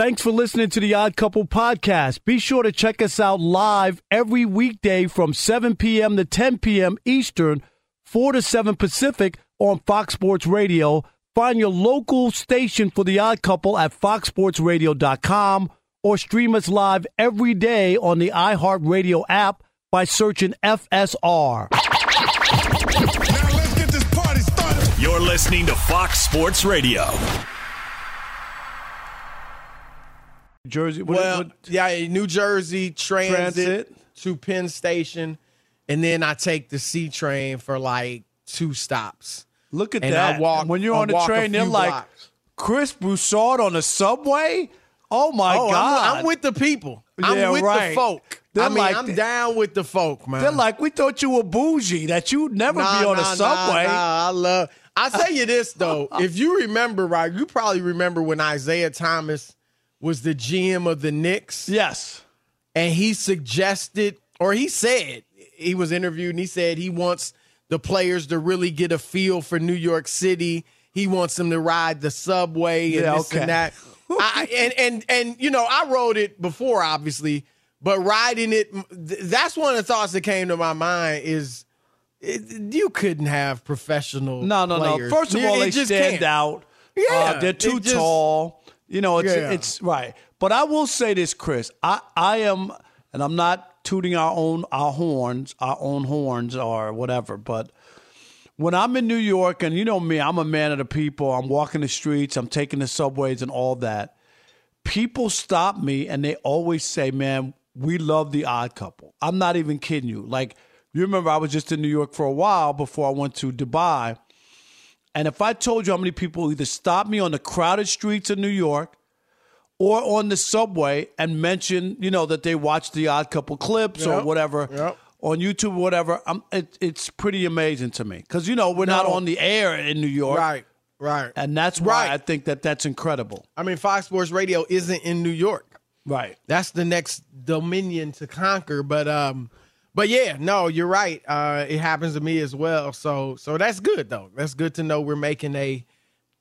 Thanks for listening to the Odd Couple podcast. Be sure to check us out live every weekday from 7 p.m. to 10 p.m. Eastern, 4 to 7 Pacific on Fox Sports Radio. Find your local station for the Odd Couple at foxsportsradio.com or stream us live every day on the iHeartRadio app by searching FSR. Let's get this party started. You're listening to Fox Sports Radio. Jersey. What, well, what- yeah, New Jersey transit, Transit. to Penn Station, and then I take the C train for like two stops. look at and that. I walk- when you're I on the train, they're like blocks. Chris Broussard on the subway. Oh my oh, I'm- God! I'm, with the people. I'm Yeah, with right. the folk. They're I mean, like- I'm down with the folk, man. They're like, we thought you were bougie, that you'd never Nah, be on nah, a subway. Nah, I love. I tell you this though, if you remember right, you probably remember when Isiah Thomas was the GM of the Knicks. Yes. and he suggested or he said he was interviewed and he said he wants the players to really get a feel for New York City. He wants them to ride the subway and Yeah, this okay. and that. I, and and and you know, I rode it before, obviously, but riding it, th- that's one of the thoughts that came to my mind is it, you couldn't have professional. No, no, players. no. First of all, it they just stand can't. out. Yeah, Uh, they're too just- tall. You know, it's Yeah. it's right. But I will say this, Chris. I I am, and I'm not tooting our own our horns, our own horns or whatever. But when I'm in New York, and you know me, I'm a man of the people. I'm walking the streets. I'm taking the subways and all that. People stop me and they always say, "Man, we love the Odd Couple." I'm not even kidding you. Like you remember, I was just in New York for a while before I went to Dubai. And if I told you how many people either stop me on the crowded streets of New York or on the subway and mention, you know, that they watch the Odd Couple clips or whatever yep. on YouTube or whatever, I'm, it, it's pretty amazing to me because you know we're not on the air in New York, Right, right. And that's why Right. I think that that's incredible. I mean, Fox Sports Radio isn't in New York. Right. That's the next dominion to conquer. But um, but yeah, no, you're right. Uh, it happens to me as well. So so that's good though. That's good to know we're making a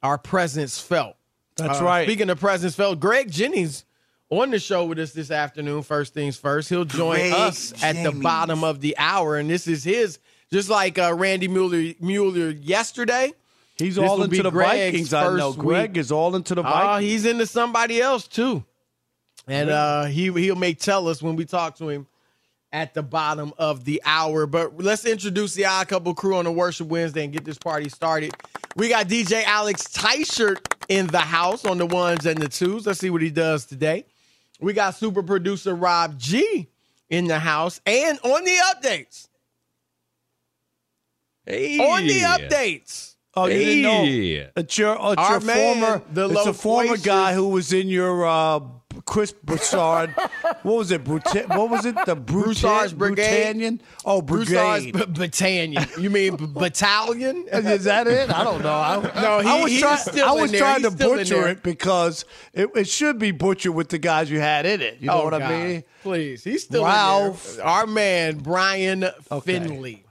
our presence felt. That's Uh, right. Speaking of presence felt, Greg Jennings on the show with us this afternoon. First things first, he'll join Greg us at the bottom of the hour, and this is his. Just like uh, Randy Mueller, Mueller yesterday. He's This all into the Greg's Vikings. I know. Greg week. is all into the Oh, Vikings. he's into somebody else too, and uh, he he may tell us when we talk to him at the bottom of the hour. But let's introduce the Odd Couple crew on the Worship Wednesday and get this party started. We got DJ Alex Teichert in the house on the ones and the twos. Let's see what he does today. We got super producer Rob G in the house and on the updates. Hey. On the updates. Oh, you didn't know? It's your, it's Our your man, former, the it's a former guy who was in your uh, Chris Broussard. what was it? What was it? The Broussard's Bruta- Brigade? Brutanian? Oh, Broussard's brigade. b- battalion. You mean b- battalion? Is that it? I don't know. I, No, he- I was, he's try- still I in was there. trying He's to still in butcher there. it because it, it should be butchered with the guys you had in it. You know Oh, what I mean? Please, he's still Ralph. in there. Our man Brian. Finley.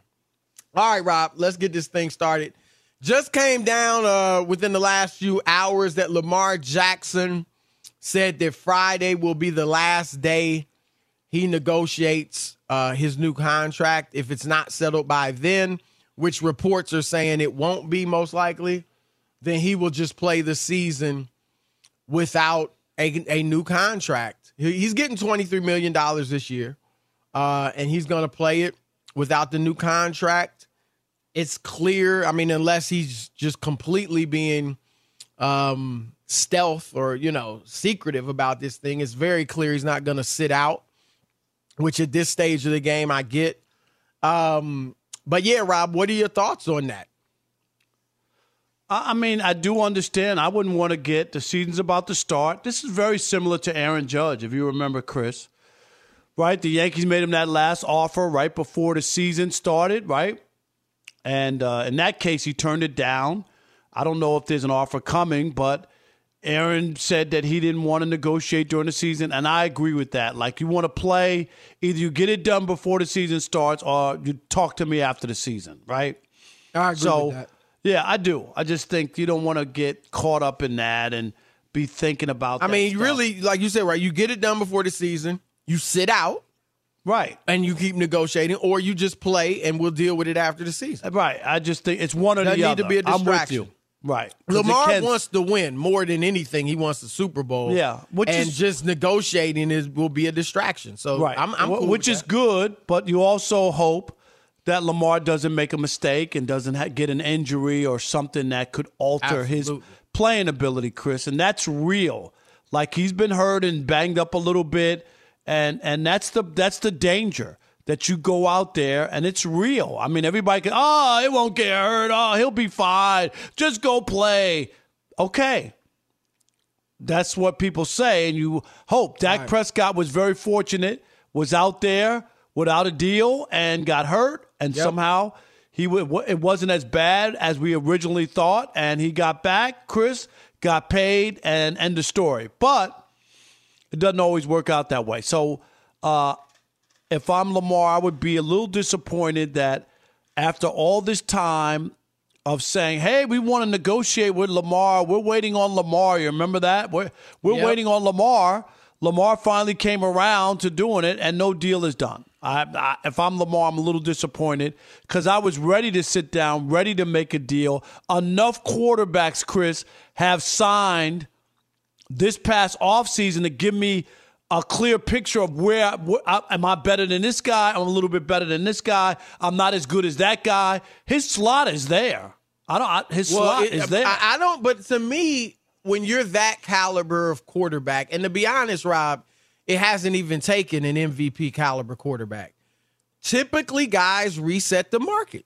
All right, Rob, let's get this thing started. Just came down uh, within the last few hours that Lamar Jackson said that Friday will be the last day he negotiates uh, his new contract. If it's not settled by then, which reports are saying it won't be most likely, then he will just play the season without a, a new contract. He's getting $23 million this year, uh, and he's going to play it without the new contract. It's clear. I mean, unless he's just completely being um, stealth or, you know, secretive about this thing, it's very clear he's not going to sit out, which at this stage of the game, I get. Um, but yeah, Rob, what are your thoughts on that? I mean, I do understand. I wouldn't want to get the season's about to start. This is very similar to Aaron Judge, if you remember, Chris. Right? The Yankees made him that last offer right before the season started, right? And uh, in that case, he turned it down. I don't know if there's an offer coming, but Aaron said that he didn't want to negotiate during the season, and I agree with that. Like, you want to play, either you get it done before the season starts or you talk to me after the season, right? I agree so, with that. yeah, I do. I just think you don't want to get caught up in that and be thinking about. I mean, stuff. really, like you said, right? You get it done before the season, you sit out, right, and you keep negotiating, or you just play and we'll deal with it after the season. right. I just think it's one or Doesn't the need other. to be a I'm with you. Right. Lamar wants to win more than anything. He wants the Super Bowl. Yeah, which and is- just negotiating is will be a distraction. So right. I'm, I'm cool which is that. good, but you also hope that Lamar doesn't make a mistake and doesn't ha- get an injury or something that could alter his playing ability, Chris. And that's real. Like he's been hurt and banged up a little bit, and and that's the that's the danger that you go out there and it's real. I mean, everybody can, oh, it won't get hurt. Oh, he'll be fine. Just go play. Okay. That's what people say, and you hope. Dak Prescott was very fortunate, was out there without a deal and got hurt, and Yep. somehow he w- it wasn't as bad as we originally thought, and he got back. Chris got paid, and end the story. But it doesn't always work out that way. So, uh, if I'm Lamar, I would be a little disappointed that after all this time of saying, "Hey, we want to negotiate with Lamar. We're waiting on Lamar." You remember that? We're we're Yep. waiting on Lamar. Lamar finally came around to doing it, and no deal is done. I, I, if I'm Lamar, I'm a little disappointed because I was ready to sit down, ready to make a deal. Enough quarterbacks, Chris, have signed this past offseason to give me a clear picture of where, where I- am I better than this guy? I'm a little bit better than this guy. I'm not as good as that guy. His slot is there. I don't. I, his slot it- is there. I, I don't. But to me, when you're that caliber of quarterback, and to be honest, Rob, it hasn't even taken an MVP caliber quarterback. Typically, guys reset the market.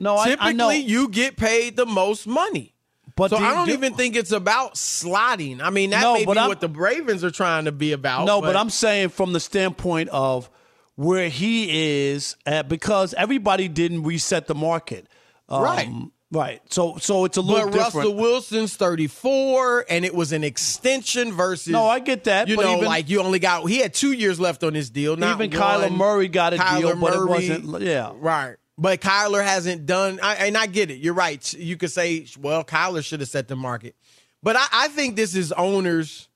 no, I, Typically, I know. you get paid the most money. But so I don't do- even think it's about slotting. I mean, that No, may but be I'm- what the Ravens are trying to be about. No, but, I'm saying from the standpoint of where he is, uh, because everybody didn't reset the market. Um, Right. Right. So, so it's a little But different. Russell Wilson's 34, and it was an extension versus. No, I get that, You but know, even- like you only got he had two years left on his deal. Not Even Kyler. Murray got a Kyler deal, but it wasn't. Yeah. right. But Kyler hasn't done, I, and I get it. You're right. You could say, well, Kyler should have set the market, But I, I think this is owners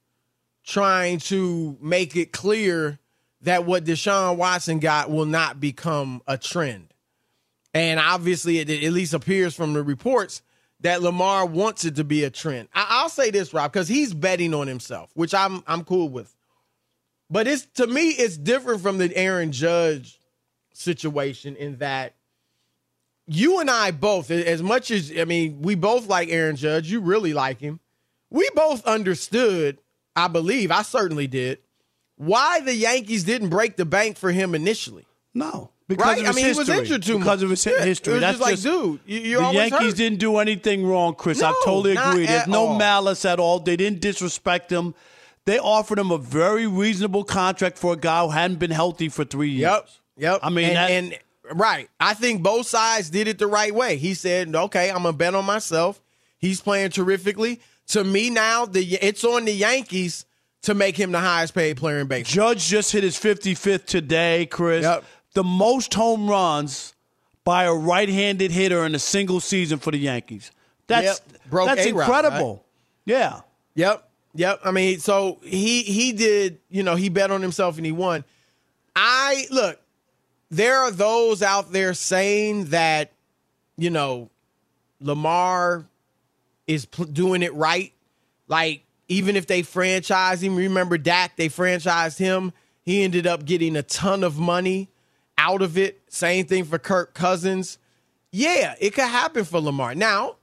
trying to make it clear that what Deshaun Watson got will not become a trend. And obviously, it at least appears from the reports that Lamar wants it to be a trend. I, will say this, Rob, because he's betting on himself, which I'm I'm cool with. But it's to me, it's different from the Aaron Judge situation in that you and I both, as much as I mean, we both like Aaron Judge. You really like him. We both understood, I believe, I certainly did, why the Yankees didn't break the bank for him initially. No. Because right? I mean, history. he was injured too because of his yeah, history. That's just like, dude, you, the Yankees hurt. didn't do anything wrong, Chris. No, I totally agree. There's no all. malice at all. They didn't disrespect him. They offered him a very reasonable contract for a guy who hadn't been healthy for three years. Yep, yep. I mean, and, that, and right. I think both sides did it the right way. He said, "Okay, I'm gonna bet on myself." He's playing terrifically. To me now, the it's on the Yankees to make him the highest paid player in baseball. Judge just hit his 55th today, Chris. Yep. The most home runs by a right-handed hitter in a single season for the Yankees. That's Yep. That's A-Rod, incredible. Yeah. Yep. Yep. I mean, so he he did, you know, he bet on himself and he won. I look, there are those out there saying that, you know, Lamar is pl- doing it right. Like even if they franchise him, remember Dak, they franchised him. He ended up getting a ton of money out of it. Same thing for Kirk Cousins. Yeah, it could happen for Lamar. Now,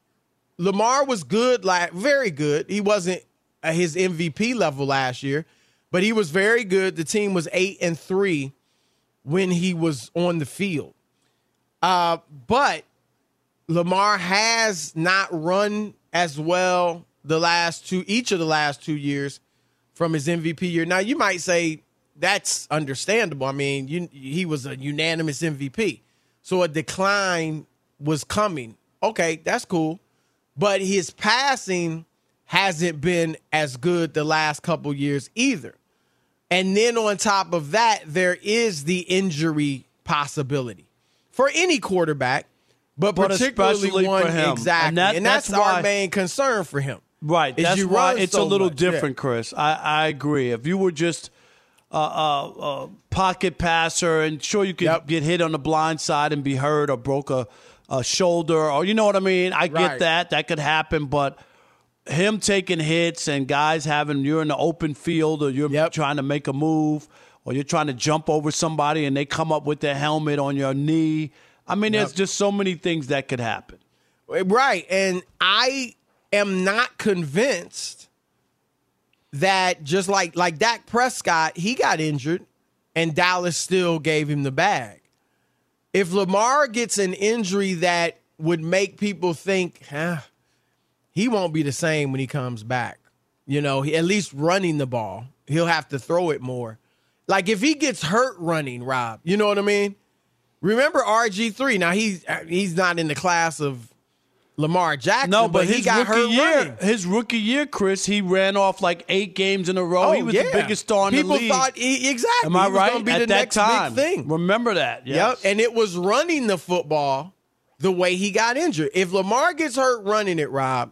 Lamar was good, like very good. He wasn't at his MVP level last year, but he was very good. The team was eight and three when he was on the field. Uh, but Lamar has not run as well the last two, each of the last two years from his MVP year. Now you might say that's understandable. I mean, you, he was a unanimous MVP, so a decline was coming. Okay, that's cool, but his passing hasn't been as good the last couple years either. And then on top of that, there is the injury possibility for any quarterback, but, But particularly one for him. exactly. And that- and that's, that's why- our main concern for him. Right. That's why it's so a little much. Yeah. different, Chris. I, I agree. If you were just a uh, uh, uh, pocket passer, and sure you could Yep. get hit on the blind side and be hurt or broke a, a shoulder, or you know what I mean. I get Right. that. That could happen, but him taking hits and guys having you're in the open field or you're Yep. trying to make a move or you're trying to jump over somebody and they come up with their helmet on your knee. I mean, there's just so many things that could happen. Right. And I am not convinced that just like like Dak Prescott, he got injured and Dallas still gave him the bag. If Lamar gets an injury that would make people think, huh, he won't be the same when he comes back. You know, he, at least running the ball, he'll have to throw it more. Like if he gets hurt running, Rob, you know what I mean? Remember RG3. Now he's he's not in the class of Lamar Jackson, No, but, he got rookie hurt year, running. his rookie year, Chris, he ran off like eight games in a row. Oh, he was yeah. the biggest star in People the league. People thought he, exactly. Am I he right? At the that next time, big thing. remember that? Yep. And it was running the football the way he got injured. If Lamar gets hurt running it, Rob,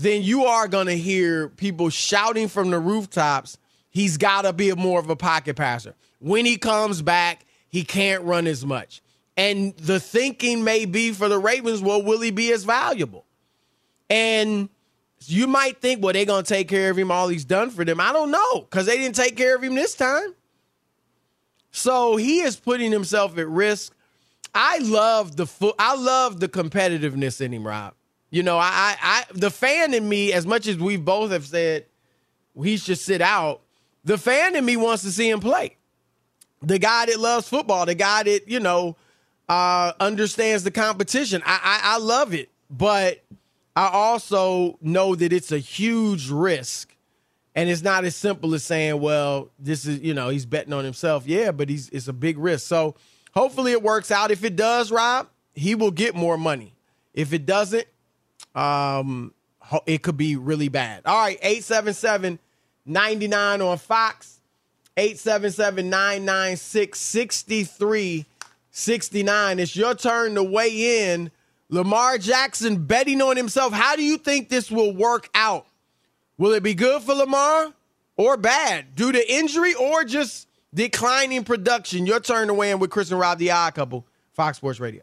then you are going to hear people shouting from the rooftops, he's got to be more of a pocket passer. When he comes back, he can't run as much. And the thinking may be for the Ravens, well, will he be as valuable? And you might think, well, they're going to take care of him, all he's done for them. I don't know, because they didn't take care of him this time. So he is putting himself at risk. I love the foot. I love the competitiveness in him, Rob. You know, I, I, the fan in me, as much as we both have said he should sit out, the fan in me wants to see him play. The guy that loves football, the guy that you know uh, understands the competition. I, I, I love it, but I also know that it's a huge risk, and it's not as simple as saying, "Well, this is you know he's betting on himself." Yeah, but he's it's a big risk. So hopefully it works out. If it does, Rob, he will get more money. If it doesn't, um, it could be really bad. All right, 877 99 on Fox, 877 996 6369. It's your turn to weigh in. Lamar Jackson betting on himself. How do you think this will work out Will it be good for Lamar or bad due to injury or just declining production? Your turn to weigh in with Chris and Rob, the odd couple, Fox Sports Radio.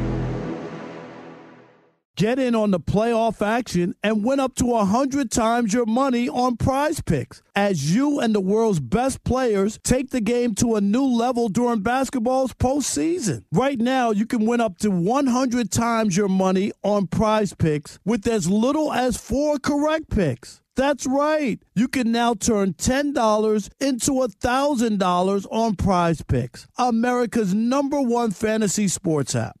Get in on the playoff action and win up to 100 times your money on prize picks as you and the world's best players take the game to a new level during basketball's postseason. Right now, you can win up to 100 times your money on prize picks with as little as four correct picks. That's right. You can now turn $10 into $1,000 on prize picks, America's number one fantasy sports app.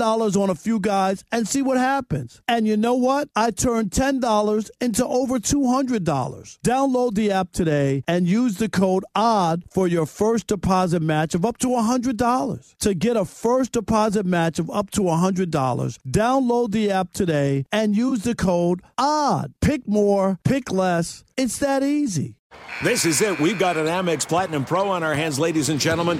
dollars on a few guys and see what happens. And you know what? I turned $10 into over $200. Download the app today and use the code ODD for your first deposit match of up to $100. To get a first deposit match of up to $100, download the app today and use the code ODD. Pick more, pick less. It's that easy. This is it. We've got an Amex Platinum Pro on our hands, ladies and gentlemen.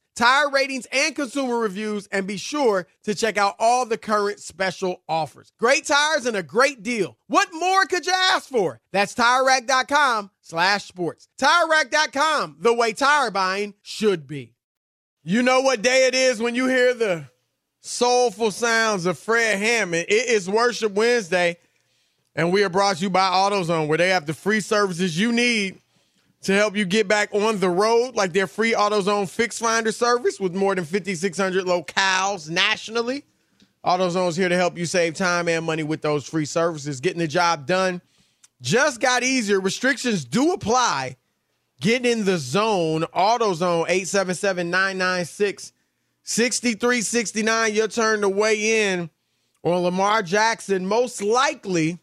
tire ratings, and consumer reviews, and be sure to check out all the current special offers. Great tires and a great deal. What more could you ask for? That's TireRack.com slash sports. TireRack.com, the way tire buying should be. You know what day it is when you hear the soulful sounds of Fred Hammond. It is Worship Wednesday, and we are brought to you by AutoZone, where they have the free services you need to help you get back on the road, like their free AutoZone Fix Finder service with more than 5,600 locales nationally. AutoZone is here to help you save time and money with those free services. Getting the job done just got easier. Restrictions do apply. Get in the zone. AutoZone 877 996 6369. Your turn to weigh in on Lamar Jackson. Most likely,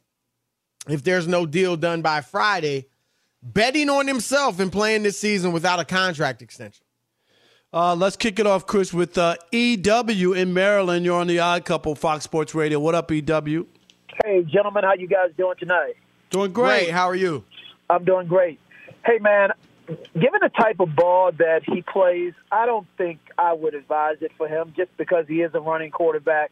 if there's no deal done by Friday, betting on himself and playing this season without a contract extension. Uh, let's kick it off, Chris, with uh, EW in Maryland. You're on the Odd Couple, Fox Sports Radio. What up, EW? Hey, gentlemen, how you guys doing tonight? Doing great. Great. How are you? I'm doing great. Hey, man, given the type of ball that he plays, I don't think I would advise it for him just because he is a running quarterback.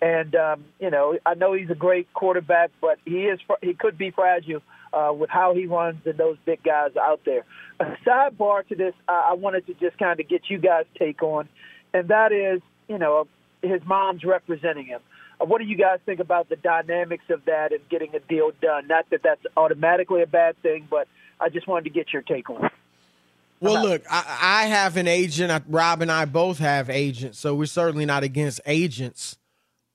And um, you know, I know he's a great quarterback, but he is he could be fragile uh, with how he runs and those big guys out there. A sidebar to this, uh, I wanted to just kind of get you guys' take on, and that is, you know, his mom's representing him. Uh, what do you guys think about the dynamics of that and getting a deal done? Not that that's automatically a bad thing, but I just wanted to get your take on it. Well, look, I, I have an agent. Rob and I both have agents, so we're certainly not against agents.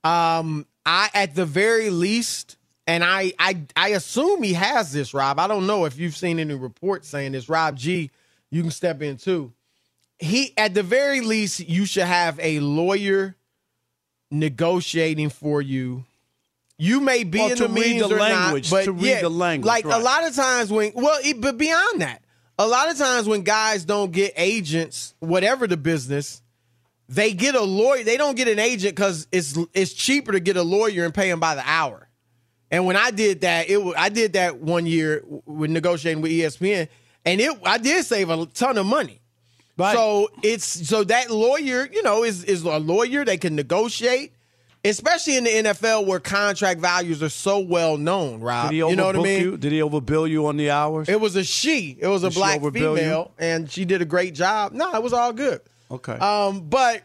Um, I, at the very least, and I, I, I assume he has this, Rob. I don't know if you've seen any reports saying this. Rob G, you can step in too. He, at the very least, you should have a lawyer negotiating for you. You may be Well, in to the meetings the or language, not, but to read yeah, the language, Like right. a lot of times when, well, it, but beyond that, a lot of times when guys don't get agents, whatever the business, they get a lawyer. They don't get an agent because it's it's cheaper to get a lawyer and pay him by the hour. And when I did that, it wa- I did that one year with negotiating with ESPN, and it I did save a ton of money. So it's so that lawyer, you know, is is a lawyer. They can negotiate, especially in the NFL where contract values are so well known. Rob, Did he you know what I mean? you? Did he overbill you on the hours? It was a she. It was a Did she black overbill you? female, and she did a great job. No, it was all good. Okay. Um, but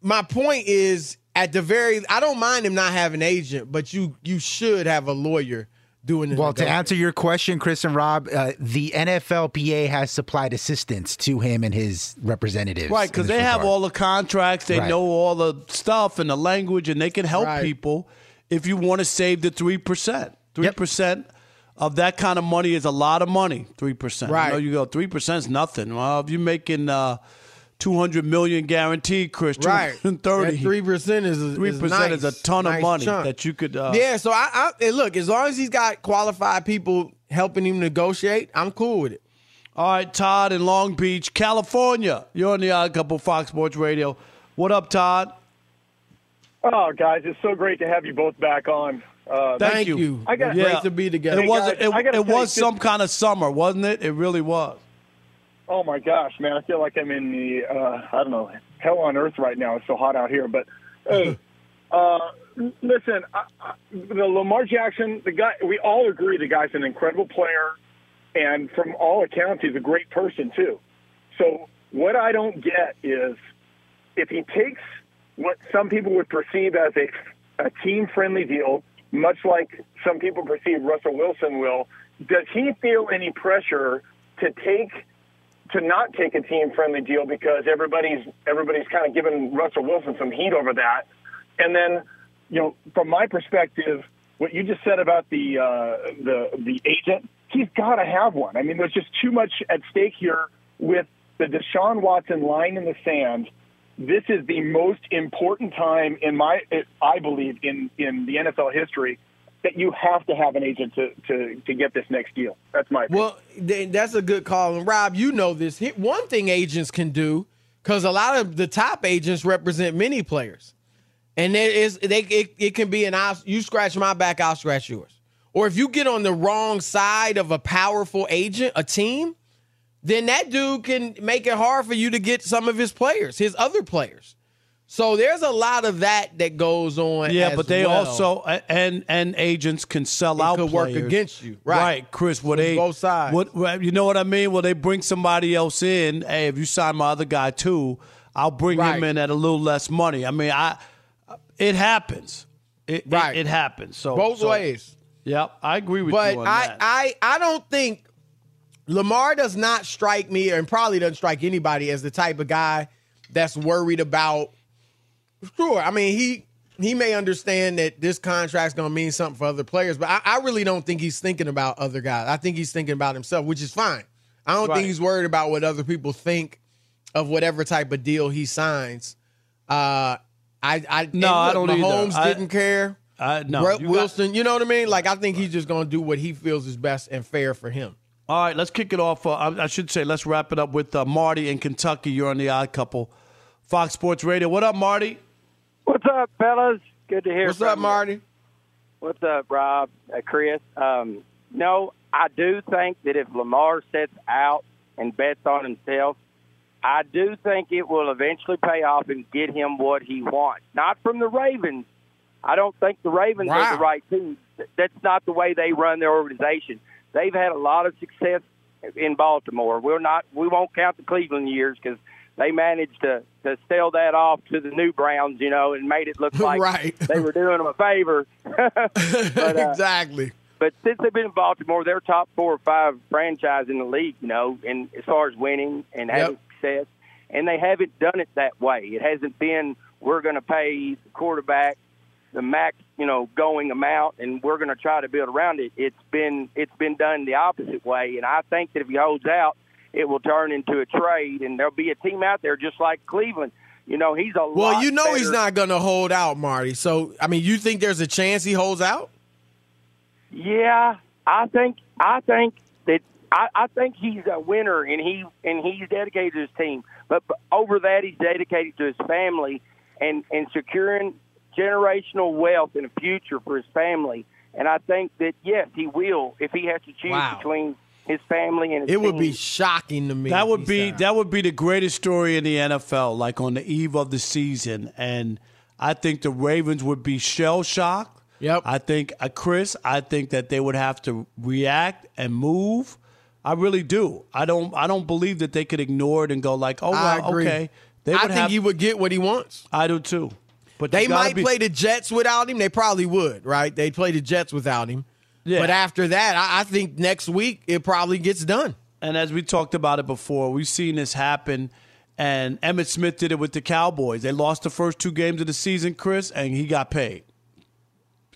my point is, at the very, I don't mind him not having an agent, but you you should have a lawyer doing the Well, to answer your question, Chris and Rob, uh, the NFLPA has supplied assistance to him and his representatives. Right, because this they have all the contracts, they Right. know all the stuff and the language, and they can help Right. people if you want to save the three percent. Three percent of that kind of money is a lot of money. Three percent. Right. You, know, you go three percent is nothing. Well, if you're making uh, two hundred million guaranteed, Chris, right, thirty. three percent is Three percent is a ton of money chunk. that you could. Uh, yeah, so I, I look as long as he's got qualified people helping him negotiate, I'm cool with it. All right, Todd in Long Beach, California. You're on the Odd Couple Fox Sports Radio. What up, Todd? Oh, guys, it's so great to have you both back on. Uh, Thank, you. I got Yeah. Great to be together. It was guys, it, it tell was you, some kind of summer, wasn't it? It really was. Oh my gosh, man! I feel like I'm in the uh, I don't know hell on earth right now. It's so hot out here. But hey, uh, listen, I, I, the Lamar Jackson, the guy. We all agree the guy's an incredible player, and from all accounts, he's a great person too. So what I don't get is if he takes what some people would perceive as a, a team-friendly deal, much like some people perceive Russell Wilson will. Does he feel any pressure to take? To not take a team friendly deal because everybody's everybody's kind of giving Russell Wilson some heat over that. And then, you know, from my perspective, what you just said about the uh, the the agent, he's got to have one. I mean, there's just too much at stake here with the Deshaun Watson line in the sand this is the most important time in my, I believe, in in the NFL history that you have to have an agent to to, to get this next deal. That's my opinion. Well, that's a good call. And Rob, you know this. One thing agents can do, because a lot of the top agents represent many players, and there is they it, it can be an I'll, you scratch my back, I'll scratch yours. Or if you get on the wrong side of a powerful agent, a team, then that dude can make it hard for you to get some of his players, his other players. So there's a lot of that that goes on. Yeah, but they well. also and and agents can sell It out. could work against you. Right. Chris. What they both sides. What you know what I mean? Well, they bring somebody else in. Hey, if you sign my other guy too, I'll bring him in at a little less money. I mean, I it happens. It, Right. It, it happens. So both so- ways. Yep, I agree with But you on I, that. I, I don't think Lamar does not strike me, and probably doesn't strike anybody as the type of guy that's worried about. Sure, I mean he he may understand that this contract's going to mean something for other players, but I, I really don't think he's thinking about other guys. I think he's thinking about himself, which is fine. I don't Right. think he's worried about what other people think of whatever type of deal he signs. Uh, I, I No, and I don't either. Mahomes I- didn't care. I, no, Brett Wilson, you know what I mean? Like I think he's just going to do what he feels is best and fair for him. All right, let's kick it off. Uh, I, I should say, let's wrap it up with uh, Marty in Kentucky. You're on the Odd Couple, Fox Sports Radio. What up, Marty? What's up, fellas? Good to hear. What's up, you. Marty? What's up, Rob? Uh, Chris? Um, no, I do think that if Lamar sets out and bets on himself, I do think it will eventually pay off and get him what he wants. Not from the Ravens. I don't think the Ravens are the right team. That's not the way they run their organization. They've had a lot of success in Baltimore. We're not. We won't count the Cleveland years because they managed to to sell that off to the new Browns, you know, and made it look like Right. they were doing them a favor. But, uh, exactly. but since they've been in Baltimore, they're top four or five franchise in the league, you know, and as far as winning and having success. And they haven't done it that way. It hasn't been we're going to pay the quarterback the max, you know, going amount, and we're going to try to build around it. It's been it's been done the opposite way, and I think that if he holds out, it will turn into a trade, and there'll be a team out there just like Cleveland. You know, he's a Well, you know he's not going to hold out, Marty. So, I mean, you think there's a chance he holds out? Yeah, I think I think that I, I think he's a winner, and he and he's dedicated to his team. But, but over that, he's dedicated to his family and and securing generational wealth and a future for his family. And I think that yes, he will if he has to choose Wow. between his family and his It would team. be shocking to me. That would be signed. that would be the greatest story in the NFL, like on the eve of the season. And I think the Ravens would be shell shocked. Yep. I think uh, Chris. I think that they would have to react and move. I really do. I don't. I don't believe that they could ignore it and go like, "Oh, I well, agree. okay." They I think have. he would get what he wants. I do too. But They might be- play the Jets without him. They probably would, right? They'd play the Jets without him. Yeah. But after that, I, I think next week it probably gets done. And as we talked about it before, we've seen this happen. And Emmitt Smith did it with the Cowboys. They lost the first two games of the season, Chris, and he got paid.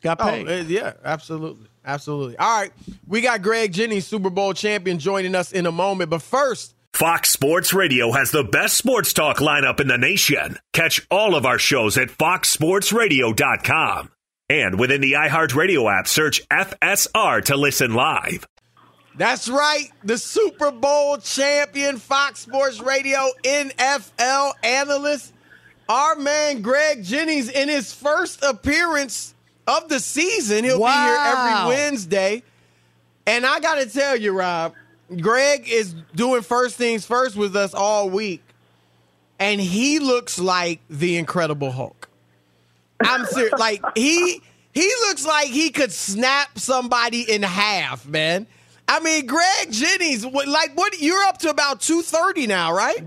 Got Oh, paid. uh, yeah, absolutely. Absolutely. All right. We got Greg Jennings, Super Bowl champion, joining us in a moment. But first, Fox Sports Radio has the best sports talk lineup in the nation. Catch all of our shows at foxsportsradio.com. And within the iHeartRadio app, search FSR to listen live. That's right. The Super Bowl champion, Fox Sports Radio NFL analyst, our man Greg Jennings, in his first appearance of the season. He'll be here every Wednesday. And I got to tell you, Rob, Greg is doing first things first with us all week. And he looks like the Incredible Hulk. I'm serious. like he he looks like he could snap somebody in half, man. I mean, Greg Jennings, like what you're up to about two thirty now, right?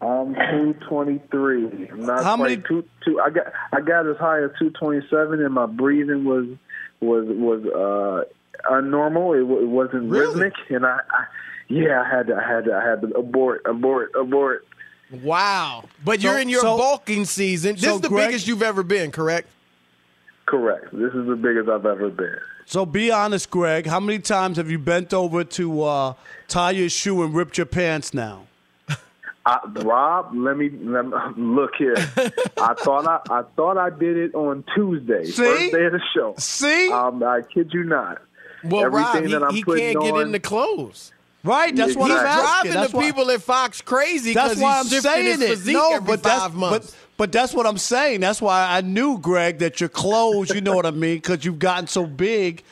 I'm 223. I'm not How many- two, two, I got I got as high as 227, and my breathing was was was uh, unnormal. It, it wasn't Really? rhythmic, and I, I yeah, I had to I had to I had to abort abort abort. Wow. But So- you're in your so- bulking season. This so is the Greg- biggest you've ever been, correct? Correct. This is the biggest I've ever been. So be honest, Greg. How many times have you bent over to uh, tie your shoe and ripped your pants now? I, Rob, let me, let me look here. I thought I, I thought I did it on Tuesday, See? first day of the show. See, um, I kid you not. Well, Rob, Everything he, that I'm he can't get on- in the clothes. Right, that's what He's I'm asking. driving That's the why- people at Fox crazy That's because why I'm he's saying it. No, every but that's but but that's what I'm saying. That's why I knew, Greg, that your clothes. You know what I mean? Because you've gotten so big.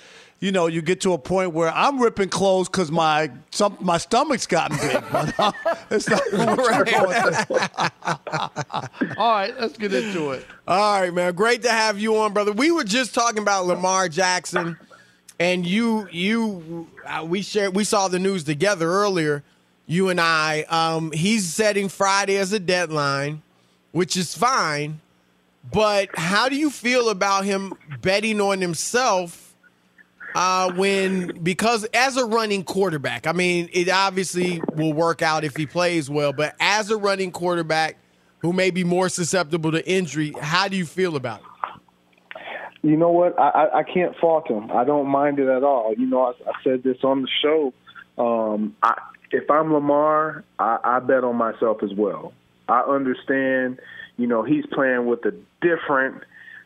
You know, you get to a point where I'm ripping clothes because my some my stomach's gotten big. But uh, it's not what you're going through. All right, let's get into it. All right, man. Great to have you on, brother. We were just talking about Lamar Jackson, and you, you, uh, we shared, we saw the news together earlier. You and I. Um, he's setting Friday as a deadline, which is fine. But how do you feel about him betting on himself? Uh, when because as a running quarterback, I mean, it obviously will work out if he plays well. But as a running quarterback, who may be more susceptible to injury, how do you feel about it? You know what? I, I, I can't fault him. I don't mind it at all. You know, I, I said this on the show. Um, I, if I'm Lamar, I, I bet on myself as well. I understand. You know, he's playing with a different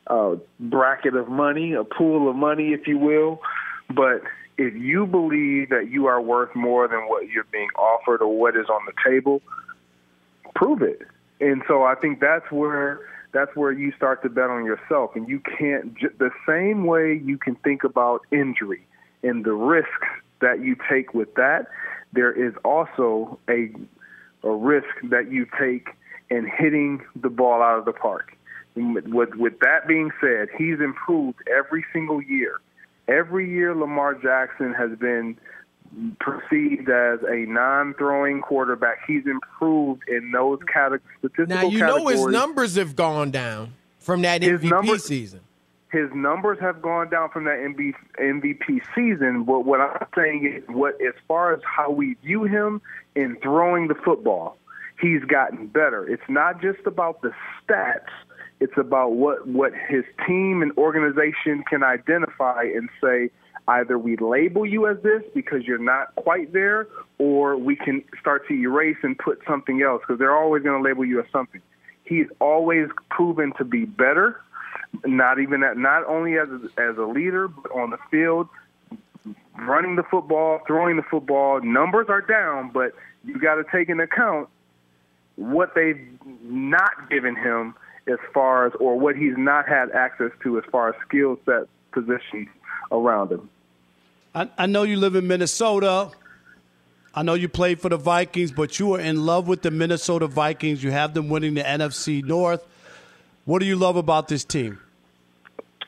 uh, bracket of money, a pool of money, if you will. But if you believe that you are worth more than what you're being offered or what is on the table, prove it. And so I think that's where that's where you start to bet on yourself, and you can't the same way you can think about injury and the risks that you take with that. There is also a a risk that you take in hitting the ball out of the park. With, with that being said, he's improved every single year. Every year, Lamar Jackson has been perceived as a non-throwing quarterback. He's improved in those categories. Now you know his numbers have gone down from that His MVP numbers- season. his numbers have gone down from that MB, MVP season. But what I'm saying is, what as far as how we view him in throwing the football, he's gotten better. It's not just about the stats. It's about what what his team and organization can identify and say. Either we label you as this because you're not quite there, or we can start to erase and put something else because they're always going to label you as something. He's always proven to be better not even that not only as a, as a leader but on the field running the football throwing the football numbers are down but you got to take into account what they've not given him as far as or what he's not had access to as far as skill set positions around him I, I know you live in Minnesota. I know you played for the Vikings, but you are in love with the Minnesota Vikings. You have them winning the NFC North. What do you love about this team?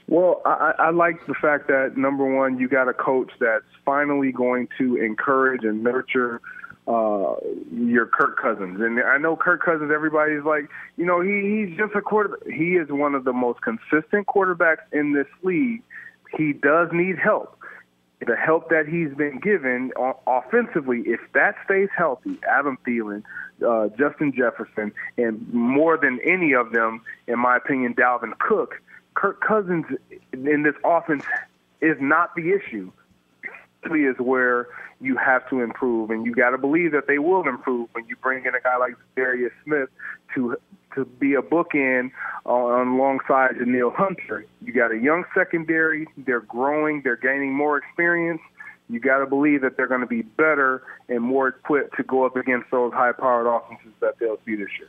Well, I, I like the fact that number one, you got a coach that's finally going to encourage and nurture uh, your Kirk Cousins. And I know Kirk Cousins. Everybody's like, you know, he he's just a quarterback. He is one of the most consistent quarterbacks in this league. He does need help. The help that he's been given offensively, if that stays healthy, Adam Thielen, uh, Justin Jefferson, and more than any of them, in my opinion, Dalvin Cook, Kirk Cousins in this offense is not the issue. Is where you have to improve, and you got to believe that they will improve when you bring in a guy like Darius Smith to to be a bookend on alongside Danielle Hunter. You got a young secondary; they're growing, they're gaining more experience. You got to believe that they're going to be better and more equipped to go up against those high-powered offenses that they'll see this year.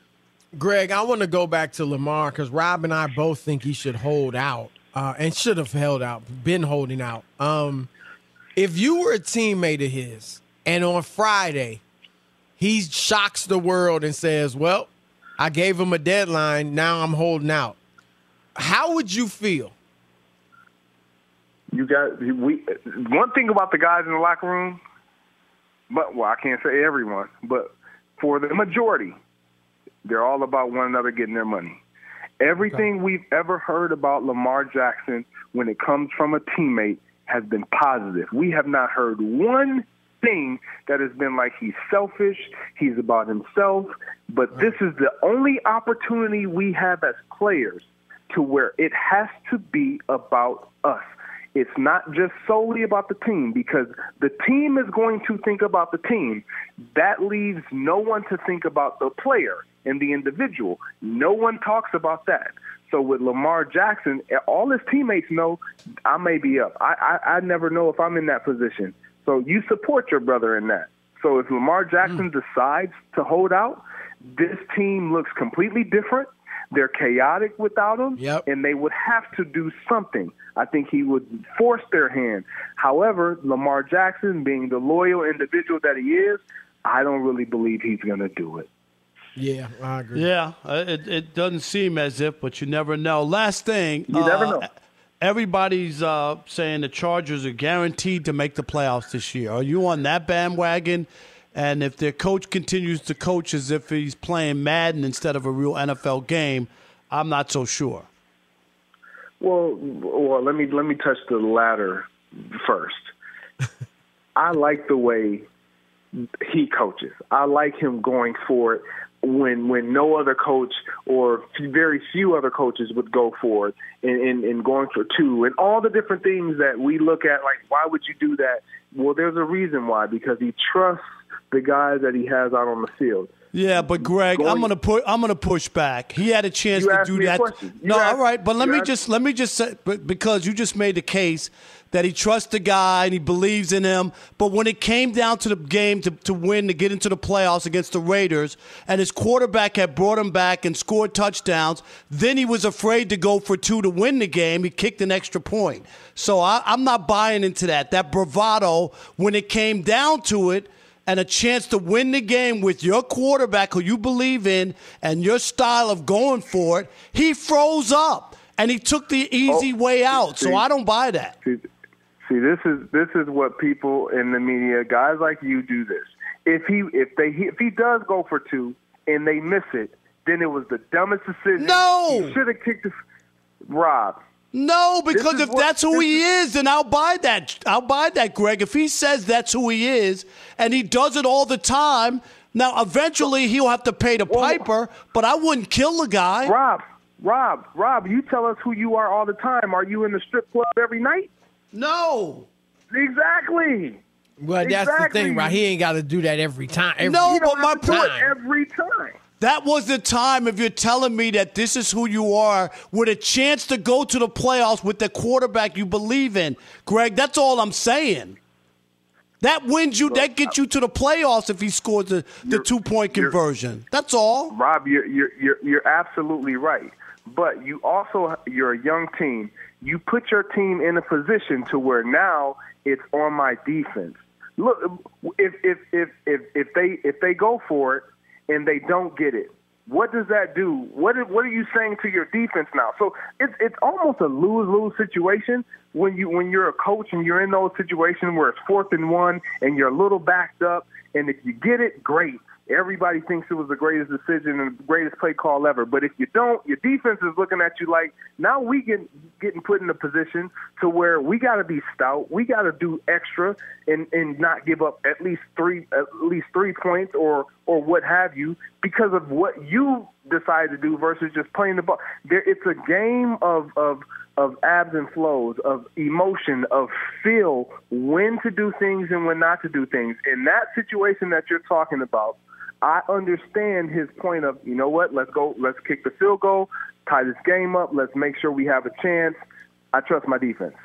Greg, I want to go back to Lamar because Rob and I both think he should hold out uh, and should have held out, been holding out. Um, if you were a teammate of his and on Friday he shocks the world and says, Well, I gave him a deadline, now I'm holding out, how would you feel? You got we. One thing about the guys in the locker room, but well, I can't say everyone, but for the majority, they're all about one another getting their money. Everything we've ever heard about Lamar Jackson when it comes from a teammate has been positive. We have not heard one thing that has been like he's selfish, he's about himself. But this is the only opportunity we have as players to where it has to be about us. it's not just solely about the team because the team is going to think about the team. That leaves no one to think about the player and the individual. No one talks about that. So with Lamar Jackson, all his teammates know I may be up. I, I, I never know if I'm in that position. So you support your brother in that. So if Lamar Jackson mm. decides to hold out, this team looks completely different. They're chaotic without him, yep. and they would have to do something. I think he would force their hand. However, Lamar Jackson, being the loyal individual that he is, I don't really believe he's going to do it. Yeah, I agree. Yeah, uh, it, it doesn't seem as if, but you never know. Last thing, you uh, never know. Everybody's uh, saying the Chargers are guaranteed to make the playoffs this year. Are you on that bandwagon? And if their coach continues to coach as if he's playing Madden instead of a real NFL game, I'm not so sure. Well, well, let me let me touch the latter first. I like the way he coaches. I like him going for it when when no other coach or very few other coaches would go for it and, and, and going for two and all the different things that we look at like why would you do that? Well, there's a reason why because he trusts the guys that he has out on the field. Yeah, but Greg, I'm gonna put I'm gonna push back. He had a chance to do that. No, asked, all right, but let me just let me just say because you just made the case that he trusts the guy and he believes in him. But when it came down to the game to, to win to get into the playoffs against the Raiders, and his quarterback had brought him back and scored touchdowns, then he was afraid to go for two to win the game. He kicked an extra point. So I, I'm not buying into that. That bravado when it came down to it and a chance to win the game with your quarterback who you believe in and your style of going for it, he froze up and he took the oh, easy oh, way out. See, so I don't buy that. See, see, this is this is what people in the media, guys like you, do this. If he if they if he does go for two and they miss it, then it was the dumbest decision. No, should have kicked the Rob. No, because if what, that's who he is, then I'll buy that. I'll buy that, Greg. If he says that's who he is and he does it all the time, now eventually he'll have to pay the well, piper, but I wouldn't kill the guy. Rob, Rob, Rob, you tell us who you are all the time. Are you in the strip club every night? No. Exactly. Well, exactly. that's the thing, right? He ain't got to do that every time. Every, no, but my point every time. That was the time if you're telling me that this is who you are with a chance to go to the playoffs with the quarterback you believe in. Greg, that's all I'm saying. That wins you, that gets you to the playoffs if he scores the, the two point conversion. That's all. Rob, you're, you're, you're, you're absolutely right. But you also, you're a young team. You put your team in a position to where now it's on my defense. Look, if, if, if, if, if, they, if they go for it, and they don't get it. What does that do? What is, what are you saying to your defense now? So it's it's almost a lose lose situation when you when you're a coach and you're in those situations where it's fourth and one and you're a little backed up, and if you get it, great everybody thinks it was the greatest decision and the greatest play call ever. But if you don't, your defense is looking at you like now we get getting put in a position to where we got to be stout, we got to do extra and and not give up at least three at least three points or or what have you because of what you decide to do versus just playing the ball. There, it's a game of of of abs and flows, of emotion, of feel when to do things and when not to do things. In that situation that you're talking about, I understand his point of, you know what, let's go, let's kick the field goal, tie this game up, let's make sure we have a chance. I trust my defense.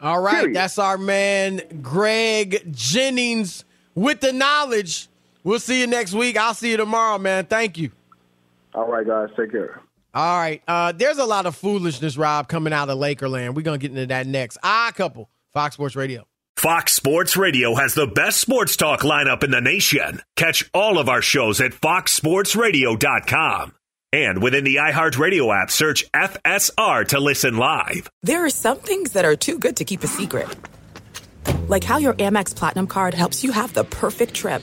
All right, Period. that's our man Greg Jennings with the knowledge. We'll see you next week. I'll see you tomorrow, man. Thank you. All right, guys. Take care. All right. Uh, there's a lot of foolishness, Rob, coming out of Lakerland. We're going to get into that next. Ah, couple. Fox Sports Radio. Fox Sports Radio has the best sports talk lineup in the nation. Catch all of our shows at foxsportsradio.com. And within the iHeartRadio app, search FSR to listen live. There are some things that are too good to keep a secret. Like how your Amex Platinum card helps you have the perfect trip.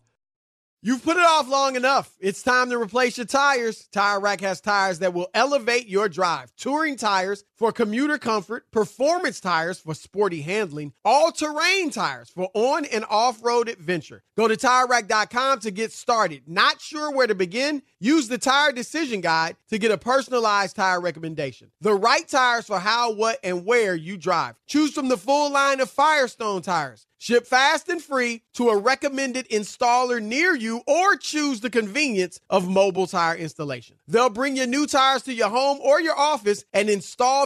You've put it off long enough. It's time to replace your tires. Tire Rack has tires that will elevate your drive. Touring tires for commuter comfort, performance tires for sporty handling, all-terrain tires for on and off-road adventure. Go to TireRack.com to get started. Not sure where to begin? Use the Tire Decision Guide to get a personalized tire recommendation. The right tires for how, what, and where you drive. Choose from the full line of Firestone tires. Ship fast and free to a recommended installer near you or choose the convenience of mobile tire installation. They'll bring your new tires to your home or your office and install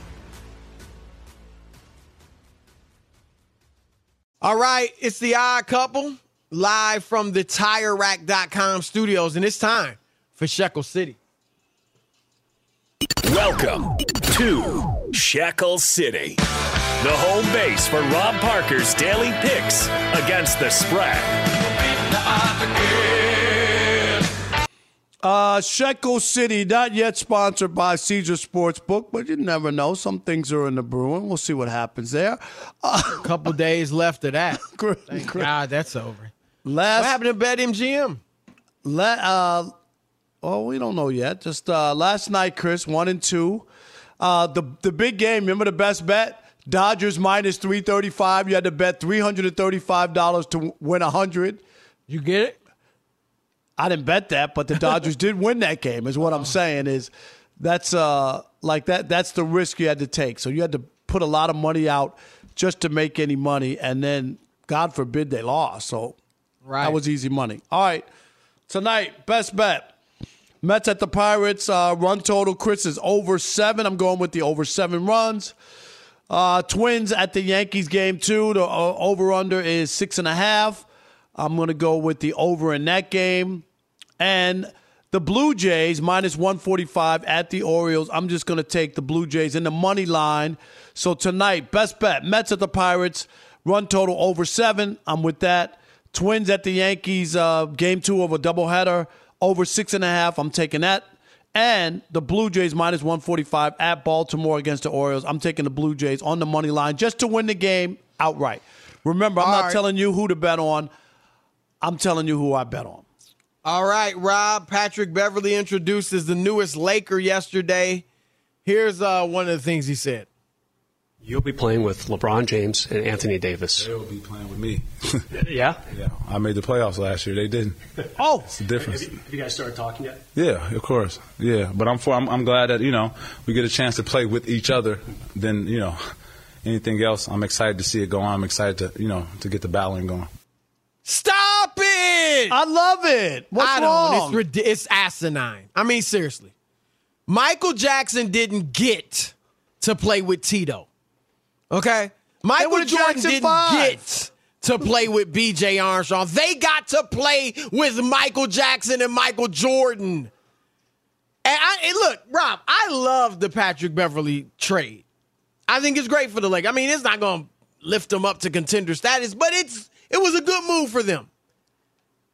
All right, it's the odd couple live from the TireRack.com studios, and it's time for Shekel City. Welcome to Shekel City, the home base for Rob Parker's daily picks against the spread. Uh, Shekel City, not yet sponsored by Caesar Sportsbook, but you never know. Some things are in the brewing. We'll see what happens there. A couple days left of that. Thank God that's over. Last, what happened to BetMGM? Let uh, oh, we don't know yet. Just uh, last night, Chris, one and two. Uh, the the big game. Remember the best bet? Dodgers minus three thirty five. You had to bet three hundred and thirty five dollars to win a hundred. You get it? I didn't bet that, but the Dodgers did win that game. Is what I'm saying. Is that's uh like that. That's the risk you had to take. So you had to put a lot of money out just to make any money, and then God forbid they lost. So Right. that was easy money. All right, tonight best bet. Mets at the Pirates. Uh, run total, Chris is over seven. I'm going with the over seven runs. Uh, Twins at the Yankees game two. The uh, over under is six and a half. I'm going to go with the over in that game. And the Blue Jays minus 145 at the Orioles. I'm just going to take the Blue Jays in the money line. So tonight, best bet Mets at the Pirates. Run total over seven. I'm with that. Twins at the Yankees, uh, game two of a doubleheader, over six and a half. I'm taking that. And the Blue Jays minus 145 at Baltimore against the Orioles. I'm taking the Blue Jays on the money line just to win the game outright. Remember, I'm All not right. telling you who to bet on. I'm telling you who I bet on. All right, Rob. Patrick Beverley introduces the newest Laker yesterday. Here's uh, one of the things he said. You'll be playing with LeBron James and Anthony Davis. They'll be playing with me. yeah? Yeah, I made the playoffs last year. They didn't. Oh, it's the difference. Have you, have you guys started talking yet? Yeah, of course. Yeah, but I'm for. I'm, I'm glad that you know we get a chance to play with each other. Then you know anything else. I'm excited to see it go on. I'm excited to you know to get the battling going. Stop it! I love it. What's I wrong? It's, it's asinine. I mean, seriously. Michael Jackson didn't get to play with Tito. Okay? Michael Jordan Jackson didn't Five. get to play with BJ Armstrong. They got to play with Michael Jackson and Michael Jordan. And, I, and look, Rob, I love the Patrick Beverley trade. I think it's great for the Lakers. I mean, it's not going to lift them up to contender status, but it's it was a good move for them.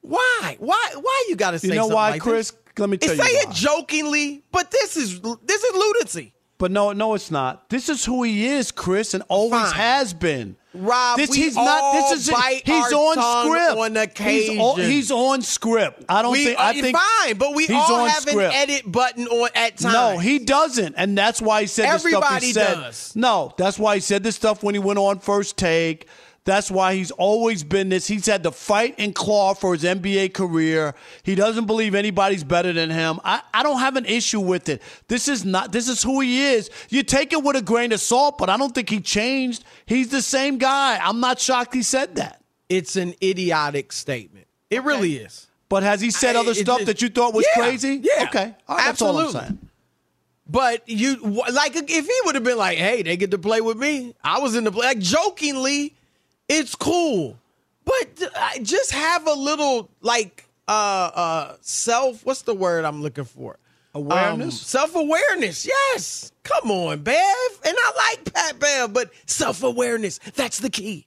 Why? Why? Why you got to say You know something why, like Chris? This? Let me tell say you it why. jokingly, but this is this is lunacy. But no, no, it's not. This is who he is, Chris, and always Fine. has been. Rob, this, we he's not. all This is bite he's our on script. on He's on, occasion. he's on script. I don't we, think. I uh, think fine, but we he's all have script. an edit button on at times. No, he doesn't, and that's why he said stuff Everybody he said. does. No, that's why he said this stuff when he went on first take. That's why he's always been this. He's had to fight and claw for his NBA career. He doesn't believe anybody's better than him. I, I don't have an issue with it. This is not. This is who he is. You take it with a grain of salt, but I don't think he changed. He's the same guy. I'm not shocked he said that. It's an idiotic statement. It really is. But has he said I- other it stuff just- that you thought was Yeah, crazy? yeah. Okay. All right, that's all I'm Absolutely. saying. But you like if he would have been like, "Hey, they get to play with me," I was in the play. Like jokingly, it's cool, but just have a little like uh uh self. What's the word I'm looking for? Awareness? self awareness. Yes. Come on, Bev. And I like Pat Bev, but self awareness. That's the key.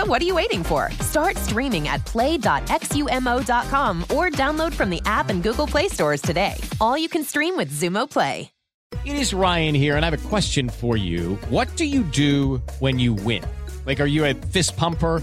So what are you waiting for? Start streaming at play.xumo.com or download from the app and Google Play stores today. All you can stream with Xumo Play. It is Ryan here, and I have a question for you. What do you do when you win? Like, are you a fist pumper?